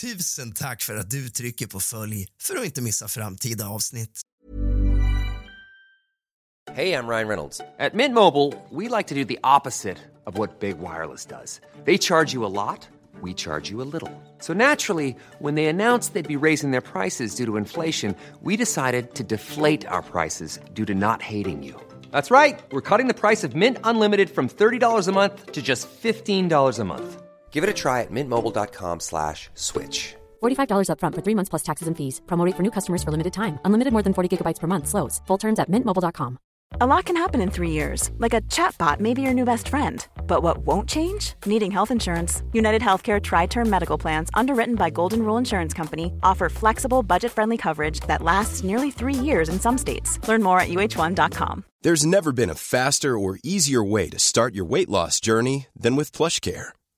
Tusen tack för att du trycker på följ för att inte missa framtida avsnitt. Hej, jag Ryan Reynolds. På Mint Mobile, we like to do the opposite of what Big Wireless does. They charge you a lot, we charge you a little. So naturally, when they announced they'd be raising their prices due to inflation, we decided to deflate our prices due to not hating you. That's right. We're cutting the price of Mint Unlimited from $30 a month to just $15 a month. Give it a try at mintmobile.com slash switch. $45 upfront for three months plus taxes and fees. Promo rate for new customers for limited time. Unlimited more than 40 gigabytes per month. Slows. Full terms at mintmobile.com. A lot can happen in three years, like a chatbot may be your new best friend. But what won't change? Needing health insurance. United Healthcare Tri Term Medical Plans, underwritten by Golden Rule Insurance Company, offer flexible, budget friendly coverage that lasts nearly three years in some states. Learn more at uh1.com. There's never been a faster or easier way to start your weight loss journey than with PlushCare.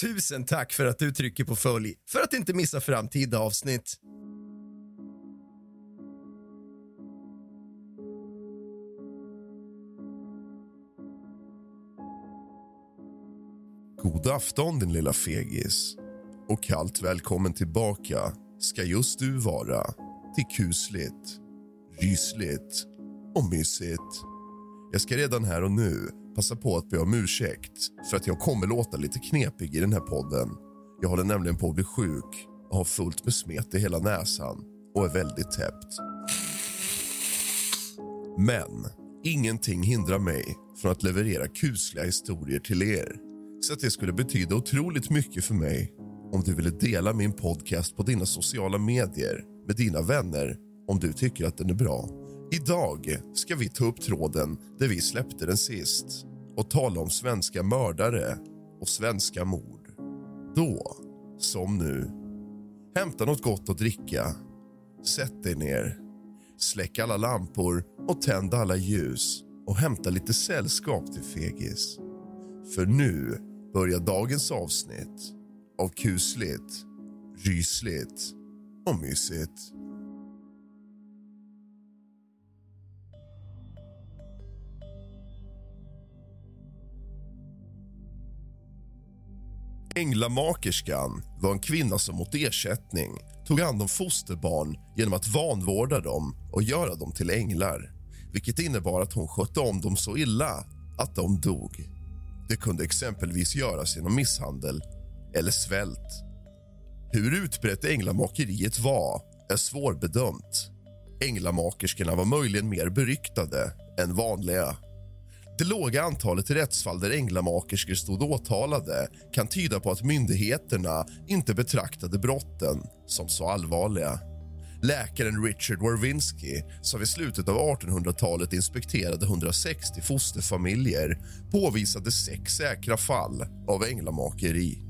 Tusen tack för att du trycker på följ för att inte missa framtida avsnitt. God afton din lilla fegis. Och kallt välkommen tillbaka ska just du vara till kusligt, rysligt och mysigt. Jag ska redan här och nu passa på att be om ursäkt för att jag kommer låta lite knepig i den här podden. Jag håller nämligen på att bli sjuk och har fullt med smet i hela näsan och är väldigt täppt. Men ingenting hindrar mig från att leverera kusliga historier till er. Så att det skulle betyda otroligt mycket för mig om du ville dela min podcast på dina sociala medier med dina vänner om du tycker att den är bra. Idag ska vi ta upp tråden där vi släppte den sist och tala om svenska mördare och svenska mord. Då, som nu, hämta något gott att dricka, sätt dig ner släck alla lampor och tänd alla ljus och hämta lite sällskap till fegis. För nu börjar dagens avsnitt av kusligt, rysligt och mysigt. Änglamakerskan var en kvinna som mot ersättning tog hand om fosterbarn genom att vanvårda dem och göra dem till änglar vilket innebar att hon skötte om dem så illa att de dog. Det kunde exempelvis göras genom misshandel eller svält. Hur utbrett änglamakeriet var är svårbedömt. Änglamakerskorna var möjligen mer beryktade än vanliga. Det låga antalet rättsfall där änglamakerskor stod åtalade kan tyda på att myndigheterna inte betraktade brotten som så allvarliga. Läkaren Richard Warwinski, som vid slutet av 1800-talet inspekterade 160 fosterfamiljer påvisade sex säkra fall av änglamakeri.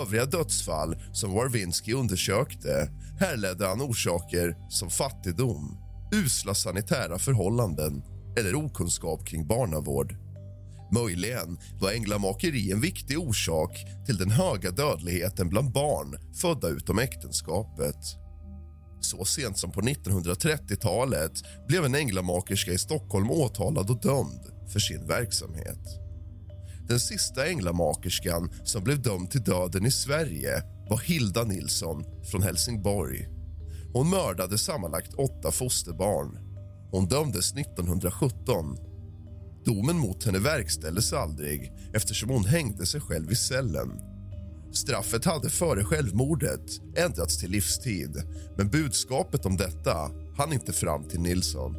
Övriga dödsfall som Warwinski undersökte härledde han orsaker som fattigdom, usla sanitära förhållanden eller okunskap kring barnavård. Möjligen var änglamakeri en viktig orsak till den höga dödligheten bland barn födda utom äktenskapet. Så sent som på 1930-talet blev en änglamakerska i Stockholm åtalad och dömd för sin verksamhet. Den sista änglamakerskan som blev dömd till döden i Sverige var Hilda Nilsson från Helsingborg. Hon mördade sammanlagt åtta fosterbarn. Hon dömdes 1917. Domen mot henne verkställdes aldrig eftersom hon hängde sig själv i cellen. Straffet hade före självmordet ändrats till livstid men budskapet om detta hann inte fram till Nilsson.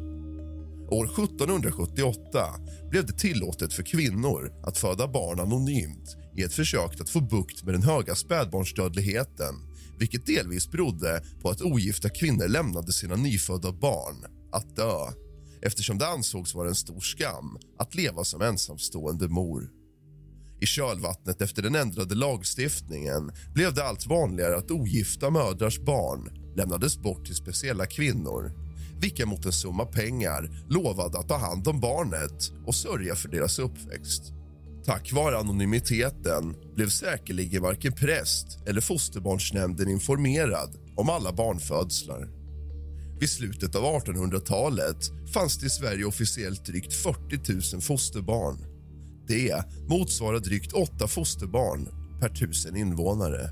År 1778 blev det tillåtet för kvinnor att föda barn anonymt i ett försök att få bukt med den höga spädbarnsdödligheten vilket delvis berodde på att ogifta kvinnor lämnade sina nyfödda barn att dö eftersom det ansågs vara en stor skam att leva som ensamstående mor. I kölvattnet efter den ändrade lagstiftningen blev det allt vanligare att ogifta mödrars barn lämnades bort till speciella kvinnor vilka mot en summa pengar lovade att ta hand om barnet och sörja för deras uppväxt. Tack vare anonymiteten blev säkerligen varken präst eller fosterbarnsnämnden informerad om alla barnfödslar. Vid slutet av 1800-talet fanns det i Sverige officiellt drygt 40 000 fosterbarn. Det motsvarar drygt åtta fosterbarn per tusen invånare.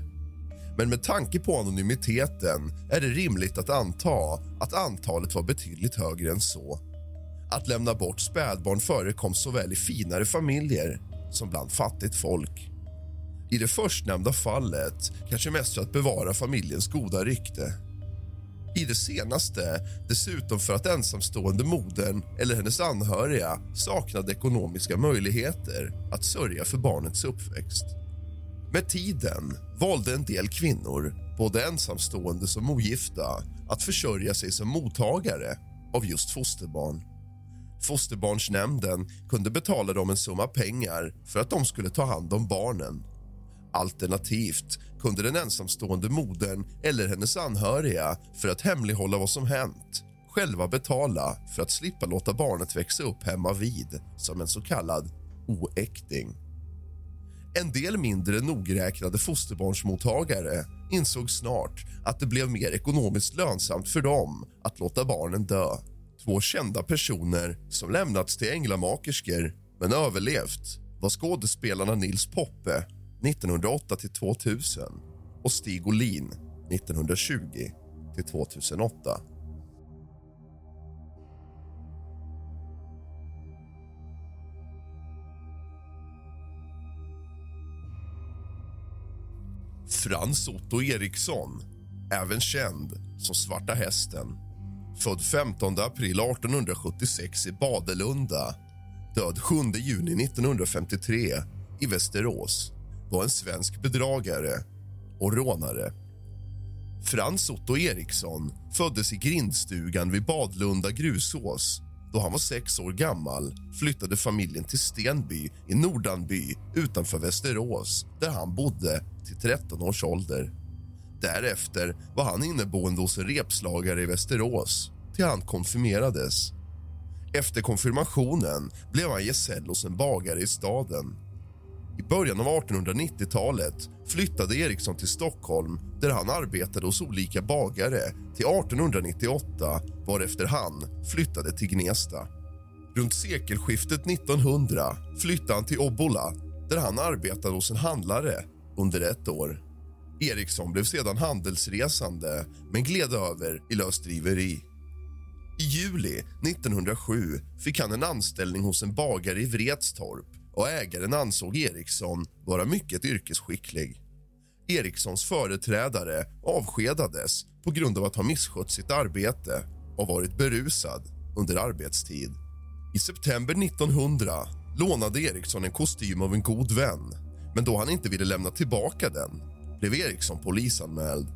Men med tanke på anonymiteten är det rimligt att anta att antalet var betydligt högre än så. Att lämna bort spädbarn förekom såväl i finare familjer som bland fattigt folk. I det förstnämnda fallet kanske mest för att bevara familjens goda rykte. I det senaste dessutom för att ensamstående modern eller hennes anhöriga saknade ekonomiska möjligheter att sörja för barnets uppväxt. Med tiden valde en del kvinnor, både ensamstående som ogifta att försörja sig som mottagare av just fosterbarn. Fosterbarnsnämnden kunde betala dem en summa pengar för att de skulle ta hand om barnen. Alternativt kunde den ensamstående modern eller hennes anhöriga för att hemlighålla vad som hänt själva betala för att slippa låta barnet växa upp hemma vid som en så kallad oäkting. En del mindre nogräknade fosterbarnsmottagare insåg snart att det blev mer ekonomiskt lönsamt för dem att låta barnen dö. Två kända personer som lämnats till änglamakerskor men överlevt var skådespelarna Nils Poppe 1908 till 2000 och Stig Olin 1920 till 2008. Frans Otto Eriksson, även känd som Svarta hästen född 15 april 1876 i Badelunda död 7 juni 1953 i Västerås var en svensk bedragare och rånare. Frans Otto Eriksson föddes i grindstugan vid Badlunda grusås. Då han var sex år gammal flyttade familjen till Stenby i Nordanby utanför Västerås där han bodde till 13 års ålder. Därefter var han inneboende hos en repslagare i Västerås till han konfirmerades. Efter konfirmationen blev han gesäll hos en bagare i staden. I början av 1890-talet flyttade Eriksson till Stockholm där han arbetade hos olika bagare till 1898 varefter han flyttade till Gnesta. Runt sekelskiftet 1900 flyttade han till Obbola där han arbetade hos en handlare under ett år. Eriksson blev sedan handelsresande men gled över i lösdriveri. I juli 1907 fick han en anställning hos en bagare i Vretstorp och ägaren ansåg Eriksson vara mycket yrkesskicklig. Erikssons företrädare avskedades på grund av att ha misskött sitt arbete och varit berusad under arbetstid. I september 1900 lånade Eriksson en kostym av en god vän men då han inte ville lämna tillbaka den blev Eriksson polisanmäld.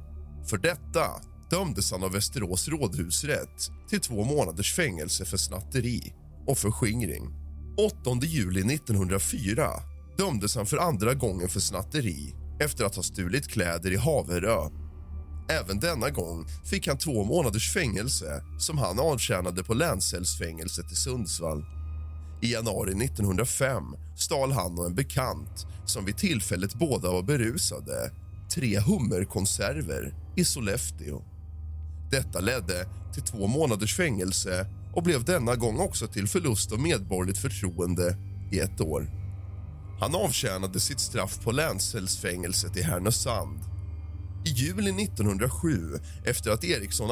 För detta dömdes han av Västerås rådhusrätt till två månaders fängelse för snatteri och förskingring. 8 juli 1904 dömdes han för andra gången för snatteri efter att ha stulit kläder i Haverö. Även denna gång fick han två månaders fängelse som han avtjänade på länscellsfängelset i Sundsvall. I januari 1905 stal han och en bekant som vid tillfället båda var berusade tre hummerkonserver i Sollefteå. Detta ledde till två månaders fängelse och blev denna gång också till förlust av medborgerligt förtroende i ett år. Han avtjänade sitt straff på länscellsfängelset i Härnösand. I juli 1907, efter att Eriksson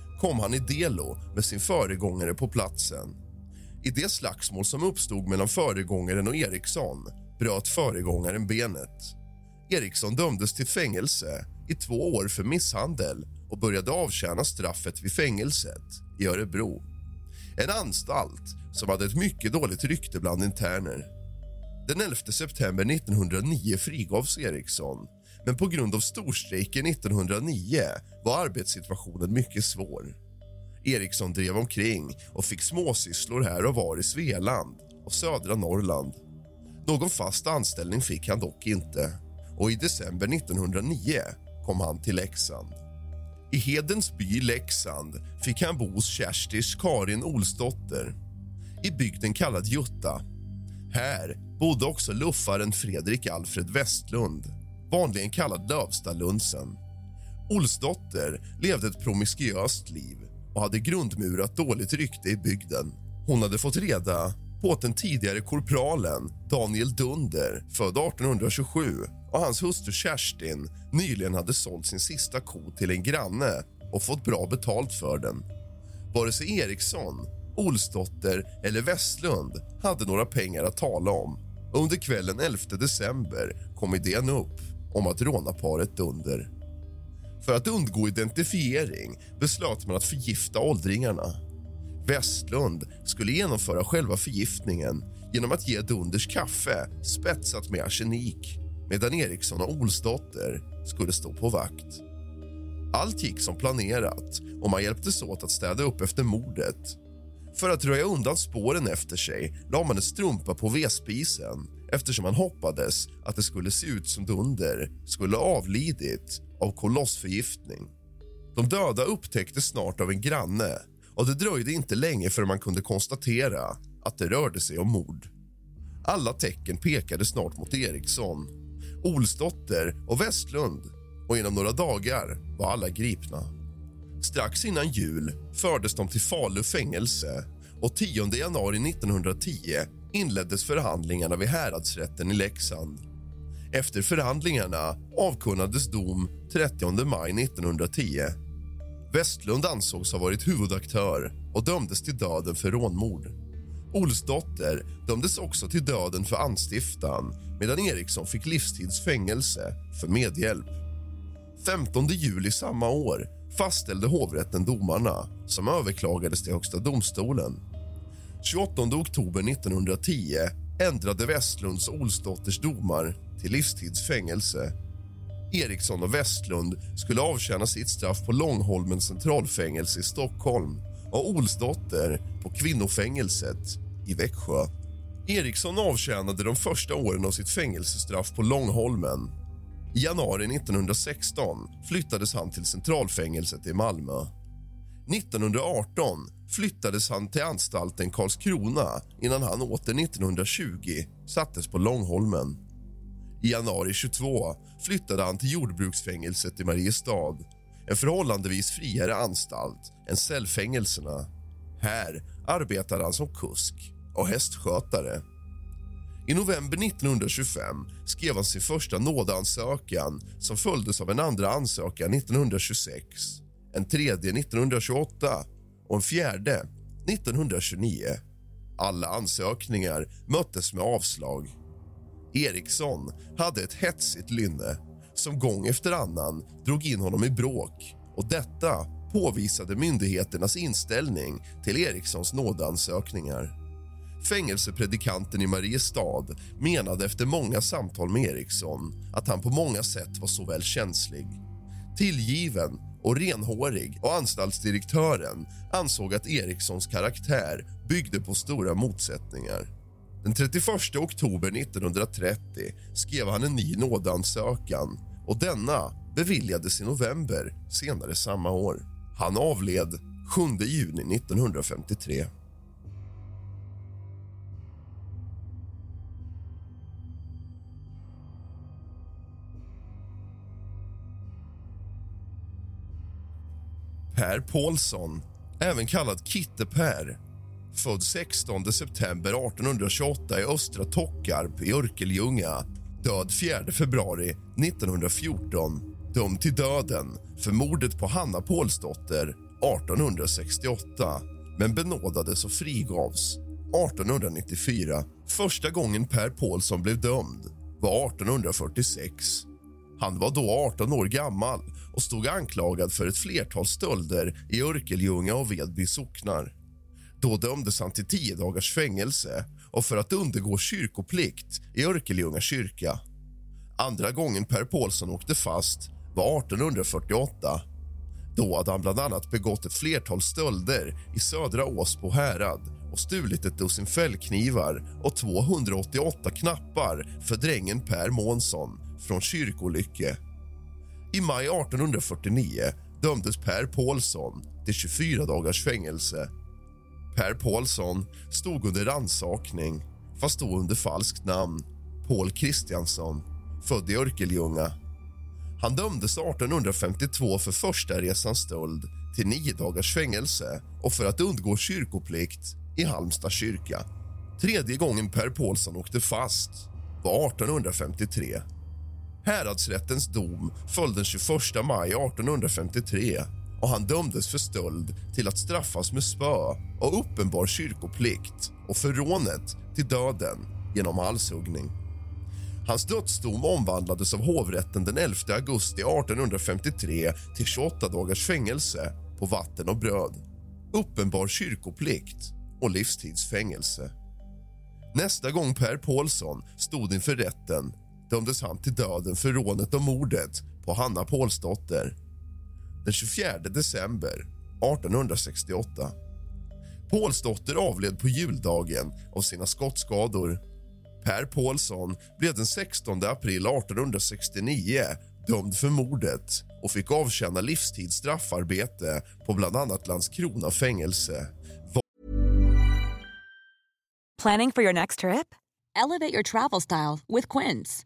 kom han i delo med sin föregångare på platsen. I det slagsmål som uppstod mellan föregångaren och Eriksson bröt föregångaren benet. Eriksson dömdes till fängelse i två år för misshandel och började avtjäna straffet vid fängelset i Örebro. En anstalt som hade ett mycket dåligt rykte bland interner. Den 11 september 1909 frigavs Eriksson men på grund av storstrejken 1909 var arbetssituationen mycket svår. Eriksson drev omkring och fick småsysslor här och var i Svealand och södra Norrland. Någon fast anställning fick han dock inte och i december 1909 kom han till Leksand. I Hedens by Leksand fick han bo hos Kerstis Karin Olsdotter i bygden kallad Jutta. Här bodde också luffaren Fredrik Alfred Westlund vanligen kallad Lövstalunsen. Olsdotter levde ett promiskuöst liv och hade grundmurat dåligt rykte i bygden. Hon hade fått reda på att den tidigare korpralen Daniel Dunder, född 1827 och hans hustru Kerstin nyligen hade sålt sin sista ko till en granne och fått bra betalt för den. Vare sig Eriksson, Olsdotter eller Westlund hade några pengar att tala om. Under kvällen 11 december kom idén upp om att råna paret Dunder. För att undgå identifiering beslöt man att förgifta åldringarna. Westlund skulle genomföra själva förgiftningen genom att ge Dunders kaffe spetsat med arsenik medan Eriksson och Olsdotter skulle stå på vakt. Allt gick som planerat och man hjälptes åt att städa upp efter mordet. För att röja undan spåren efter sig la man en strumpa på vedspisen eftersom han hoppades att det skulle se ut som Dunder skulle avlidit av kolossförgiftning. De döda upptäcktes snart av en granne och det dröjde inte länge förrän man kunde konstatera att det rörde sig om mord. Alla tecken pekade snart mot Eriksson, Olsdotter och Westlund och inom några dagar var alla gripna. Strax innan jul fördes de till Falu fängelse och 10 januari 1910 inleddes förhandlingarna vid häradsrätten i Leksand. Efter förhandlingarna avkunnades dom 30 maj 1910. Westlund ansågs ha varit huvudaktör och dömdes till döden för rånmord. Olsdotter dömdes också till döden för anstiftan medan Eriksson fick livstids fängelse för medhjälp. 15 juli samma år fastställde hovrätten domarna som överklagades till Högsta domstolen. 28 oktober 1910 ändrade Westlunds och Olsdotters domar till livstids fängelse. Eriksson och Westlund skulle avtjäna sitt straff på Långholmens centralfängelse i Stockholm och Olsdotter på kvinnofängelset i Växjö. Eriksson avtjänade de första åren av sitt fängelsestraff på Långholmen. I januari 1916 flyttades han till centralfängelset i Malmö. 1918 flyttades han till anstalten Karlskrona innan han åter 1920 sattes på Långholmen. I januari 22 flyttade han till jordbruksfängelset i Mariestad en förhållandevis friare anstalt än cellfängelserna. Här arbetade han som kusk och hästskötare. I november 1925 skrev han sin första nådeansökan som följdes av en andra ansökan 1926, en tredje 1928 och en fjärde 1929. Alla ansökningar möttes med avslag. Eriksson hade ett hetsigt lynne som gång efter annan drog in honom i bråk och detta påvisade myndigheternas inställning till Erikssons nådeansökningar. Fängelsepredikanten i Mariestad menade efter många samtal med Eriksson att han på många sätt var såväl känslig, tillgiven och renhårig och anstaltsdirektören ansåg att Erikssons karaktär byggde på stora motsättningar. Den 31 oktober 1930 skrev han en ny nådeansökan och denna beviljades i november senare samma år. Han avled 7 juni 1953. Per Paulsson, även kallad Kitte-Per född 16 september 1828 i Östra Tockarp i Örkelljunga död 4 februari 1914 dömd till döden för mordet på Hanna Paulsdotter 1868 men benådades och frigavs 1894. Första gången Per Paulsson blev dömd var 1846. Han var då 18 år gammal och stod anklagad för ett flertal stölder i Örkelljunga och Vedby socknar. Då dömdes han till tio dagars fängelse och för att undergå kyrkoplikt i Örkelljunga kyrka. Andra gången Per Paulsson åkte fast var 1848. Då hade han bland annat begått ett flertal stölder i södra Åsbo härad och stulit ett dussin fällknivar och 288 knappar för drängen Per Månsson från Kyrkolycke. I maj 1849 dömdes Per Paulsson till 24 dagars fängelse. Per Paulsson stod under rannsakning, fast då under falskt namn. Paul Kristiansson, född i Örkelljunga. Han dömdes 1852 för första resans stöld till nio dagars fängelse och för att undgå kyrkoplikt i Halmstad kyrka. Tredje gången Per Paulsson åkte fast var 1853. Häradsrättens dom föll den 21 maj 1853 och han dömdes för stöld till att straffas med spö och uppenbar kyrkoplikt och för rånet till döden genom halshuggning. Hans dödsdom omvandlades av hovrätten den 11 augusti 1853 till 28 dagars fängelse på vatten och bröd, uppenbar kyrkoplikt och livstidsfängelse. Nästa gång Per Paulsson stod inför rätten dömdes han till döden för rånet och mordet på Hanna Pålsdotter den 24 december 1868. Pålsdotter avled på juldagen av sina skottskador. Per Pålsson blev den 16 april 1869 dömd för mordet och fick avtjäna livstidsstraffarbete på bland annat Landskrona fängelse. Planning for your next trip? Elevate your travel style with Quince.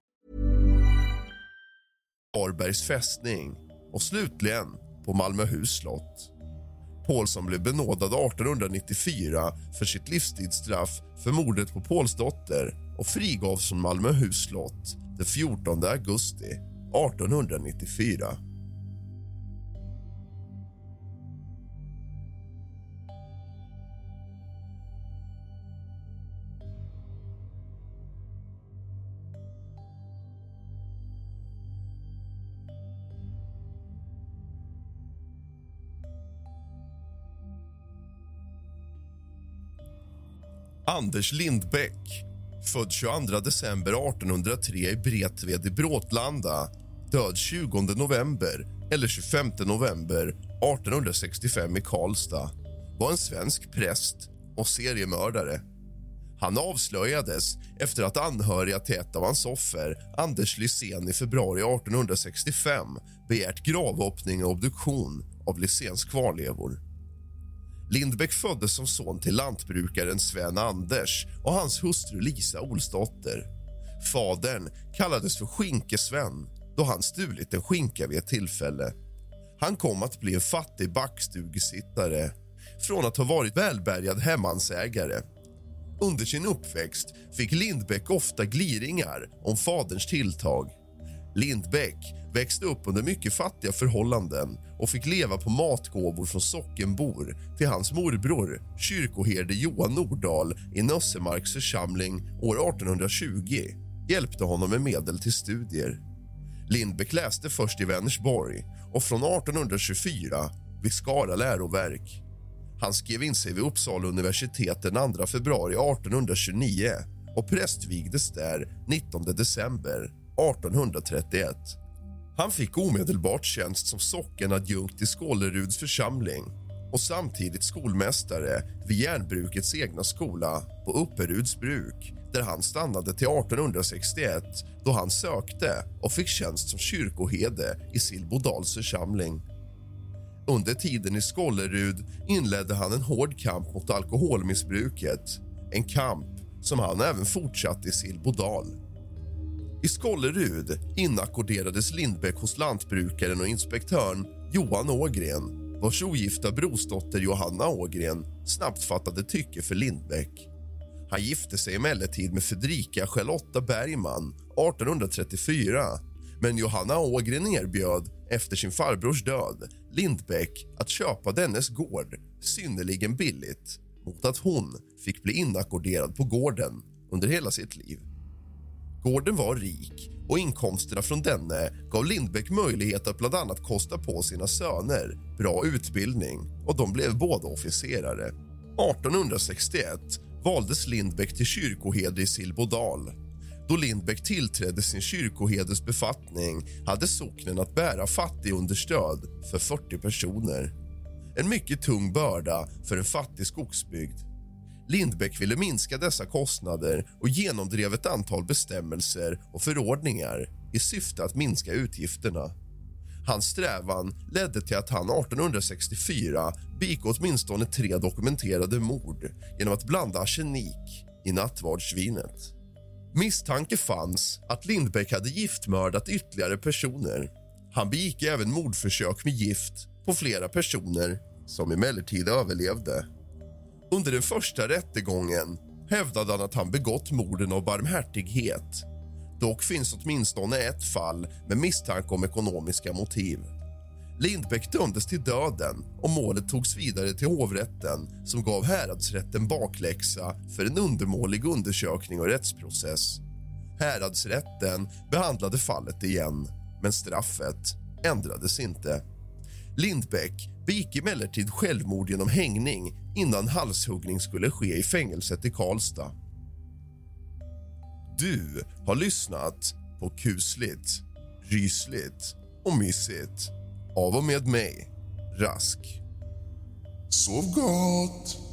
Varbergs fästning och slutligen på Malmöhus slott. Paulsson blev benådad 1894 för sitt livstidsstraff för mordet på Paulsdotter och frigavs från Malmöhus slott den 14 augusti 1894. Anders Lindbäck, född 22 december 1803 i Bretved i Bråtlanda död 20 november eller 25 november 1865 i Karlstad var en svensk präst och seriemördare. Han avslöjades efter att anhöriga till ett av hans offer, Anders Lysén i februari 1865 begärt gravhoppning och obduktion av Lyséns kvarlevor. Lindbäck föddes som son till lantbrukaren Sven Anders och hans hustru Lisa Olsdotter. Fadern kallades för Skinkesven då han stulit en skinka vid ett tillfälle. Han kom att bli en fattig backstugesittare från att ha varit välbärgad hemmansägare. Under sin uppväxt fick Lindbäck ofta gliringar om faderns tilltag. Lindbäck växte upp under mycket fattiga förhållanden och fick leva på matgåvor från sockenbor till hans morbror, kyrkoherde Johan Nordahl i Nössemarks församling år 1820 hjälpte honom med medel till studier. Lindbäck läste först i Vänersborg och från 1824 vid Skara läroverk. Han skrev in sig vid Uppsala universitet den 2 februari 1829 och prästvigdes där 19 december 1831. Han fick omedelbart tjänst som sockenadjunkt i Skåleruds församling och samtidigt skolmästare vid järnbrukets egna skola på Upperuds bruk där han stannade till 1861 då han sökte och fick tjänst som kyrkoherde i Silbodals församling. Under tiden i Skållerud inledde han en hård kamp mot alkoholmissbruket. En kamp som han även fortsatte i Silbodal. I Skållerud inackorderades Lindbäck hos lantbrukaren och inspektören Johan Ågren vars ogifta brorsdotter Johanna Ågren snabbt fattade tycke för Lindbäck. Han gifte sig emellertid med Fredrika Charlotta Bergman 1834 men Johanna Ågren erbjöd efter sin farbrors död Lindbäck att köpa dennes gård synnerligen billigt mot att hon fick bli inackorderad på gården under hela sitt liv. Gården var rik och inkomsterna från denne gav Lindbäck möjlighet att bland annat kosta på sina söner bra utbildning och de blev båda officerare. 1861 valdes Lindbäck till kyrkoherde i Silbodal. Då Lindbäck tillträdde sin kyrkoherdesbefattning hade socknen att bära fattigunderstöd för 40 personer. En mycket tung börda för en fattig skogsbygd. Lindbäck ville minska dessa kostnader och genomdrev ett antal bestämmelser och förordningar i syfte att minska utgifterna. Hans strävan ledde till att han 1864 begick åtminstone tre dokumenterade mord genom att blanda arsenik i nattvardsvinet. Misstanke fanns att Lindbäck hade giftmördat ytterligare personer. Han begick även mordförsök med gift på flera personer som emellertid överlevde. Under den första rättegången hävdade han att han begått morden av barmhärtighet. Dock finns åtminstone ett fall med misstanke om ekonomiska motiv. Lindbäck dömdes till döden och målet togs vidare till hovrätten som gav häradsrätten bakläxa för en undermålig undersökning och rättsprocess. Häradsrätten behandlade fallet igen, men straffet ändrades inte. Lindbäck begick emellertid självmord genom hängning innan halshuggning skulle ske i fängelset i Karlstad. Du har lyssnat på kusligt, rysligt och mysigt av och med mig, Rask. Sov gott!